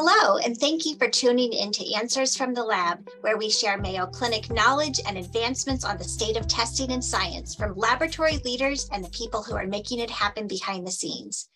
Hello, and thank you for tuning in to Answers from the Lab, where we share Mayo Clinic knowledge and advancements on the state of testing and science from laboratory leaders and the people who are making it happen behind the scenes.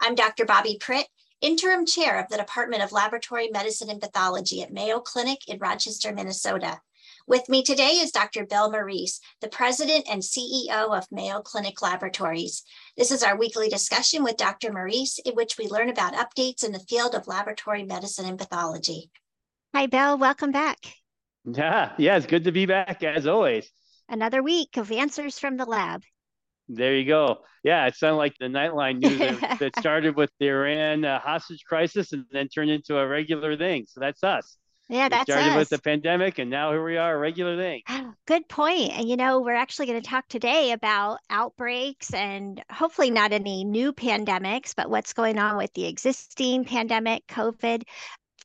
I'm Dr. Bobbi Pritt, interim chair of the Department of Laboratory Medicine and Pathology at Mayo Clinic in Rochester, Minnesota. With me today is Dr. Bill Morice, the president and CEO of Mayo Clinic Laboratories. This is our weekly discussion with Dr. Morice, in which we learn about updates in the field of laboratory medicine and pathology. Hi, Bill. Welcome back. Yeah, yeah, it's good to be back as always. Another week of answers from the lab. There you go. Yeah, it sounded like the Nightline news that, that started with the Iran uh, hostage crisis and then turned into a regular thing. So that's us. Yeah, that's we started us. with the pandemic, and now here we are, a regular thing. Oh, good point. And you know, we're actually going to talk today about outbreaks and hopefully not any new pandemics, but what's going on with the existing pandemic, COVID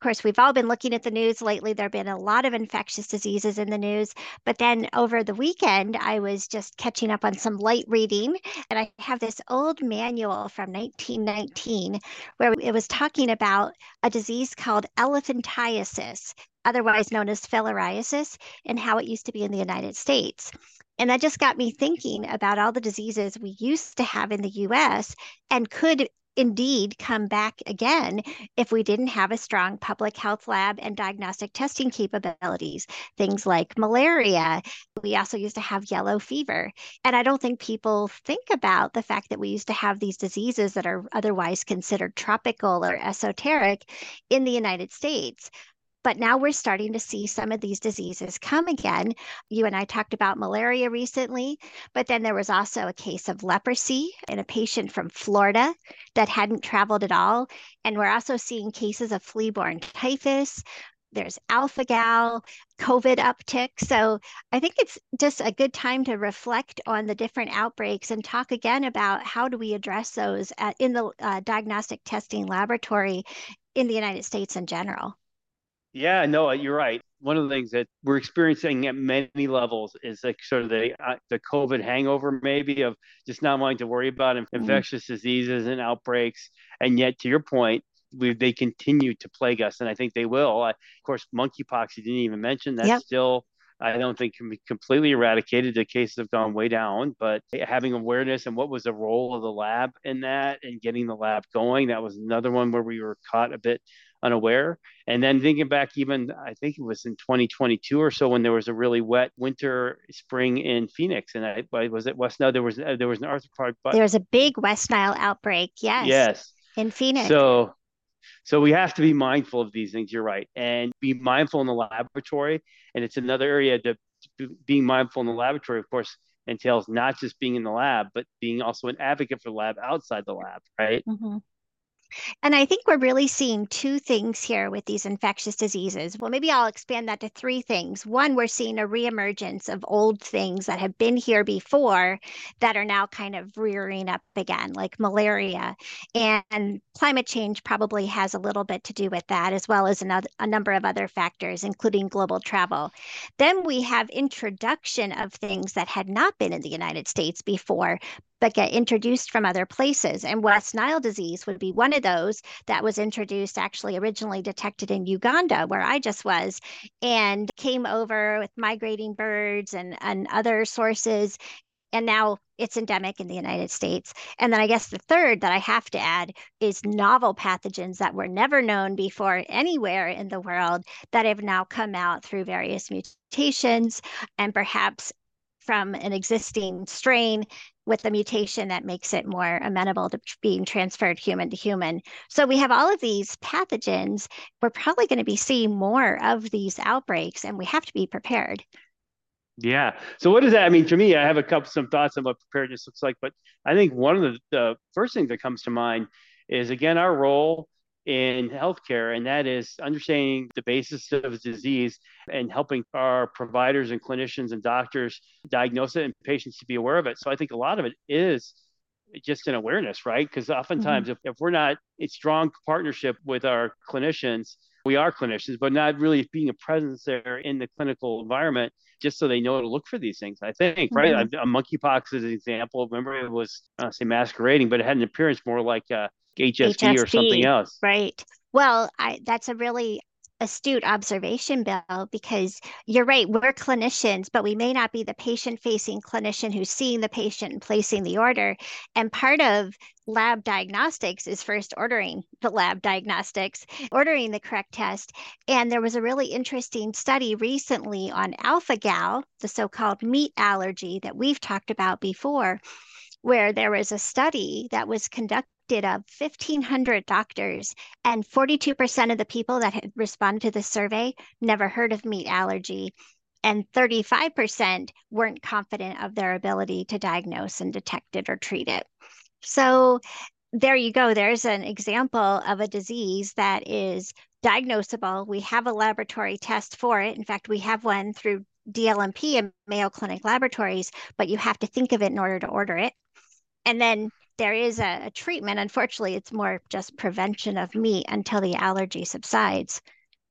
course, we've all been looking at the news lately. There have been a lot of infectious diseases in the news. But then over the weekend, I was just catching up on some light reading, and I have this old manual from 1919 where it was talking about a disease called elephantiasis, otherwise known as filariasis, and how it used to be in the United States. And that just got me thinking about all the diseases we used to have in the US and could indeed come back again if we didn't have a strong public health lab and diagnostic testing capabilities. Things like malaria. We also used to have yellow fever. And I don't think people think about the fact that we used to have these diseases that are otherwise considered tropical or esoteric in the United States. But now we're starting to see some of these diseases come again. You and I talked about malaria recently, but then there was also a case of leprosy in a patient from Florida that hadn't traveled at all. And we're also seeing cases of flea borne typhus. There's alpha gal, COVID uptick. So I think it's just a good time to reflect on the different outbreaks and talk again about how do we address those at, in the uh, diagnostic testing laboratory in the United States in general. Yeah, no, you're right. One of the things that we're experiencing at many levels is like sort of the uh, the COVID hangover, maybe of just not wanting to worry about mm-hmm. infectious diseases and outbreaks, and yet to your point, we, they continue to plague us, and I think they will. Uh, of course, monkeypox you didn't even mention. That's yep. still I don't think can be completely eradicated. The cases have gone way down, but having awareness and what was the role of the lab in that and getting the lab going, that was another one where we were caught a bit unaware. And then thinking back, even I think it was in 2022 or so when there was a really wet winter spring in Phoenix, and I was it West Nile. There was there was an arthropod. But there was a big West Nile outbreak. Yes. Yes. In Phoenix. So. So we have to be mindful of these things. You're right, and be mindful in the laboratory. And it's another area to being mindful in the laboratory. Of course, entails not just being in the lab, but being also an advocate for the lab outside the lab, right? Mm-hmm. And I think we're really seeing two things here with these infectious diseases. Well, maybe I'll expand that to three things. One, we're seeing a reemergence of old things that have been here before that are now kind of rearing up again, like malaria. And climate change probably has a little bit to do with that, as well as another, a number of other factors, including global travel. Then we have introduction of things that had not been in the United States before, but get introduced from other places. And West Nile disease would be one of those that was introduced, actually originally detected in Uganda, where I just was, and came over with migrating birds and, and other sources. And now it's endemic in the United States. And then I guess the third that I have to add is novel pathogens that were never known before anywhere in the world that have now come out through various mutations and perhaps from an existing strain with a mutation that makes it more amenable to being transferred human to human. So we have all of these pathogens. We're probably going to be seeing more of these outbreaks, and we have to be prepared. Yeah. So what does that I mean to me? I have a couple some thoughts on what preparedness looks like, but I think one of the, the first things that comes to mind is again our role in healthcare, and that is understanding the basis of disease and helping our providers and clinicians and doctors diagnose it and patients to be aware of it. So I think a lot of it is just an awareness, right? Because oftentimes, mm-hmm. if, if we're not in strong partnership with our clinicians, we are clinicians, but not really being a presence there in the clinical environment, just so they know to look for these things. I think, mm-hmm. right? A, a monkeypox is an example. Remember, it was I say masquerading, but it had an appearance more like HSV, HSV or something else. Right. Well, I, that's a really astute observation, Bill, because you're right. We're clinicians, but we may not be the patient facing clinician who's seeing the patient and placing the order. And part of lab diagnostics is first ordering the lab diagnostics, ordering the correct test. And there was a really interesting study recently on alpha gal, the so called meat allergy that we've talked about before where there was a study that was conducted of 1,500 doctors, and 42% of the people that had responded to the survey never heard of meat allergy. And 35% weren't confident of their ability to diagnose and detect it or treat it. So there you go. There's an example of a disease that is diagnosable. We have a laboratory test for it. In fact, we have one through DLMP and Mayo Clinic Laboratories, but you have to think of it in order to order it. And then there is a, a, treatment. Unfortunately, it's more just prevention of meat until the allergy subsides.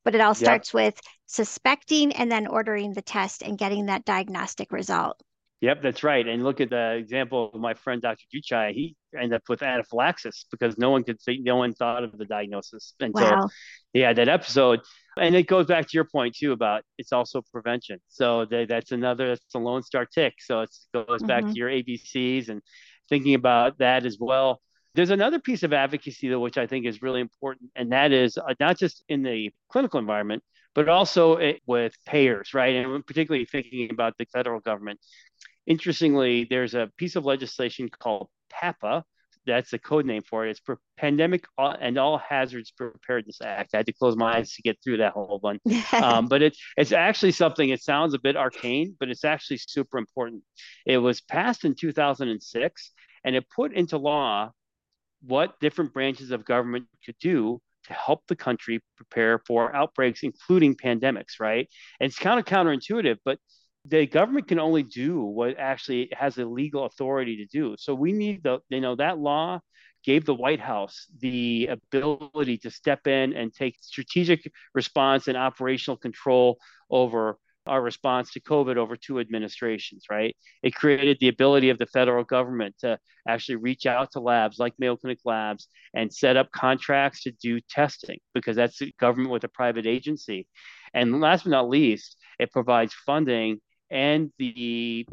But it all starts yep. with suspecting and then ordering the test and getting that diagnostic result. Yep, that's right. And look at the example of my friend Dr. Juchai. He ended up with anaphylaxis because no one could think, no one thought of the diagnosis until wow. he had that episode. And it goes back to your point too about it's also prevention. So that's another, that's a lone star tick. So it goes mm-hmm. back to your ABCs and thinking about that as well. There's another piece of advocacy, though, which I think is really important, and that is uh, not just in the clinical environment, but also it, with payers, right? And particularly thinking about the federal government. Interestingly, there's a piece of legislation called PAHPA, that's the code name for it. It's for Pandemic and All Hazards Preparedness Act. I had to close my eyes to get through that whole one. um, but it's it's actually something. It sounds a bit arcane, but it's actually super important. It was passed in 2006, and it put into law what different branches of government could do to help the country prepare for outbreaks, including pandemics. Right? And it's kind of counterintuitive, but the government can only do what actually has the legal authority to do. So we need the, you know, that law gave the White House the ability to step in and take strategic response and operational control over our response to COVID over two administrations, right? It created the ability of the federal government to actually reach out to labs like Mayo Clinic Labs and set up contracts to do testing because that's the government with a private agency. And last but not least, it provides funding and the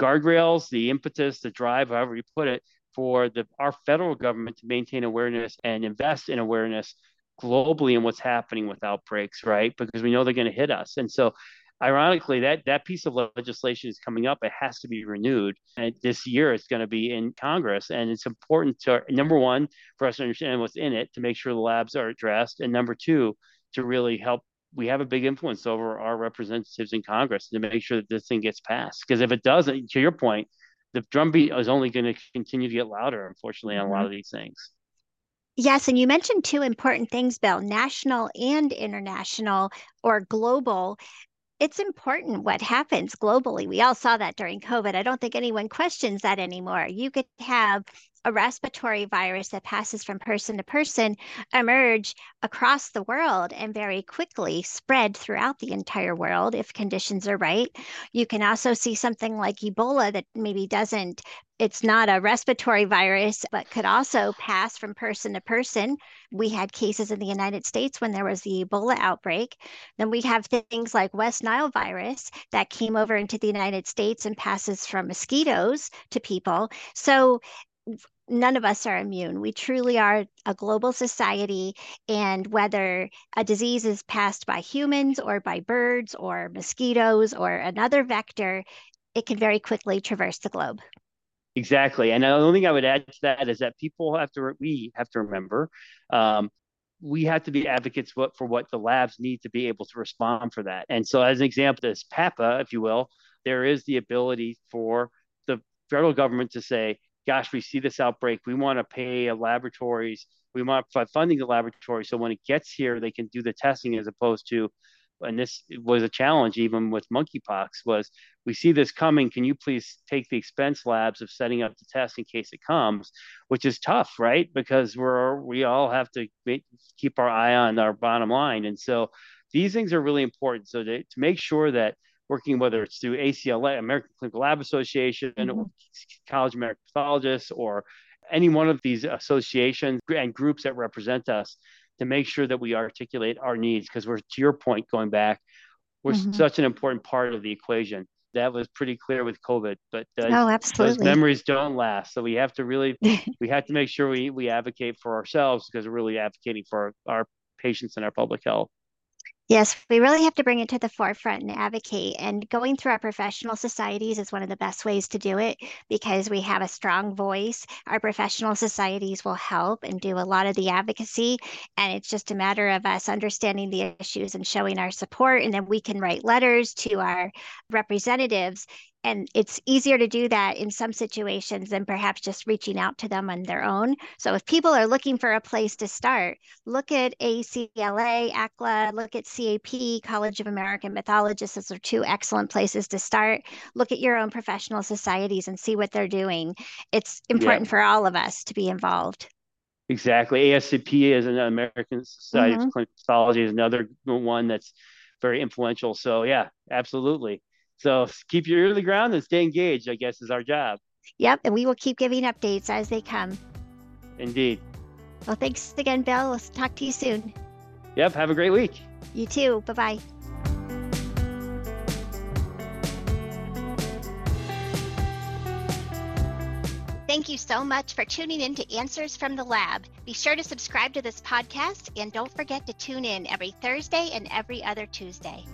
guardrails, the impetus, the drive, however you put it, for the our federal government to maintain awareness and invest in awareness globally in what's happening with outbreaks, right? Because we know they're going to hit us. And so ironically, that that piece of legislation is coming up. It has to be renewed, and this year it's going to be in Congress. And it's important to number one for us to understand what's in it to make sure the labs are addressed, and number two to really help we have a big influence over our representatives in Congress to make sure that this thing gets passed. Because if it doesn't, to your point, the drumbeat is only going to continue to get louder, unfortunately, on a lot mm-hmm. of these things. Yes, and you mentioned two important things, Bill national and international or global it's important what happens globally. We all saw that during COVID. I don't think anyone questions that anymore. You could have a respiratory virus that passes from person to person emerge across the world and very quickly spread throughout the entire world if conditions are right. You can also see something like Ebola that maybe doesn't it's not a respiratory virus, but could also pass from person to person. We had cases in the United States when there was the Ebola outbreak. Then we have things like West Nile virus that came over into the United States and passes from mosquitoes to people. So none of us are immune. We truly are a global society. And whether a disease is passed by humans or by birds or mosquitoes or another vector, it can very quickly traverse the globe. Exactly. And the only thing I would add to that is that people have to, we have to remember, um, we have to be advocates for what the labs need to be able to respond for that. And so, as an example, this PAHPA, if you will, there is the ability for the federal government to say, gosh, we see this outbreak. We want to pay laboratories. We want funding the laboratory. So when it gets here, they can do the testing as opposed to and this was a challenge even with monkeypox was we see this coming can you please take the expense labs of setting up the test in case it comes which is tough right because we're we all have to keep our eye on our bottom line and so these things are really important so to, to make sure that working whether it's through acla american clinical lab association mm-hmm. or college of american pathologists or any one of these associations and groups that represent us to make sure that we articulate our needs because we're to your point going back we're mm-hmm. such an important part of the equation that was pretty clear with covid but uh, oh, absolutely. those memories don't last so we have to really we have to make sure we we advocate for ourselves because we're really advocating for our, our patients and our public health Yes, we really have to bring it to the forefront and advocate. And going through our professional societies is one of the best ways to do it because we have a strong voice. Our professional societies will help and do a lot of the advocacy. And it's just a matter of us understanding the issues and showing our support. And then we can write letters to our representatives and it's easier to do that in some situations than perhaps just reaching out to them on their own. So if people are looking for a place to start, look at ACLA, ACLA, look at CAP, College of American Pathologists. Those are two excellent places to start. Look at your own professional societies and see what they're doing. It's important yeah. for all of us to be involved. Exactly. ASCP is an American Society mm-hmm. of Clinical Pathology is another one that's very influential. So yeah, absolutely. So keep your ear to the ground and stay engaged, I guess, is our job. Yep. And we will keep giving updates as they come. Indeed. Well, thanks again, Bill. We'll talk to you soon. Yep. Have a great week. You too. Bye bye. Thank you so much for tuning in to Answers from the Lab. Be sure to subscribe to this podcast and don't forget to tune in every Thursday and every other Tuesday.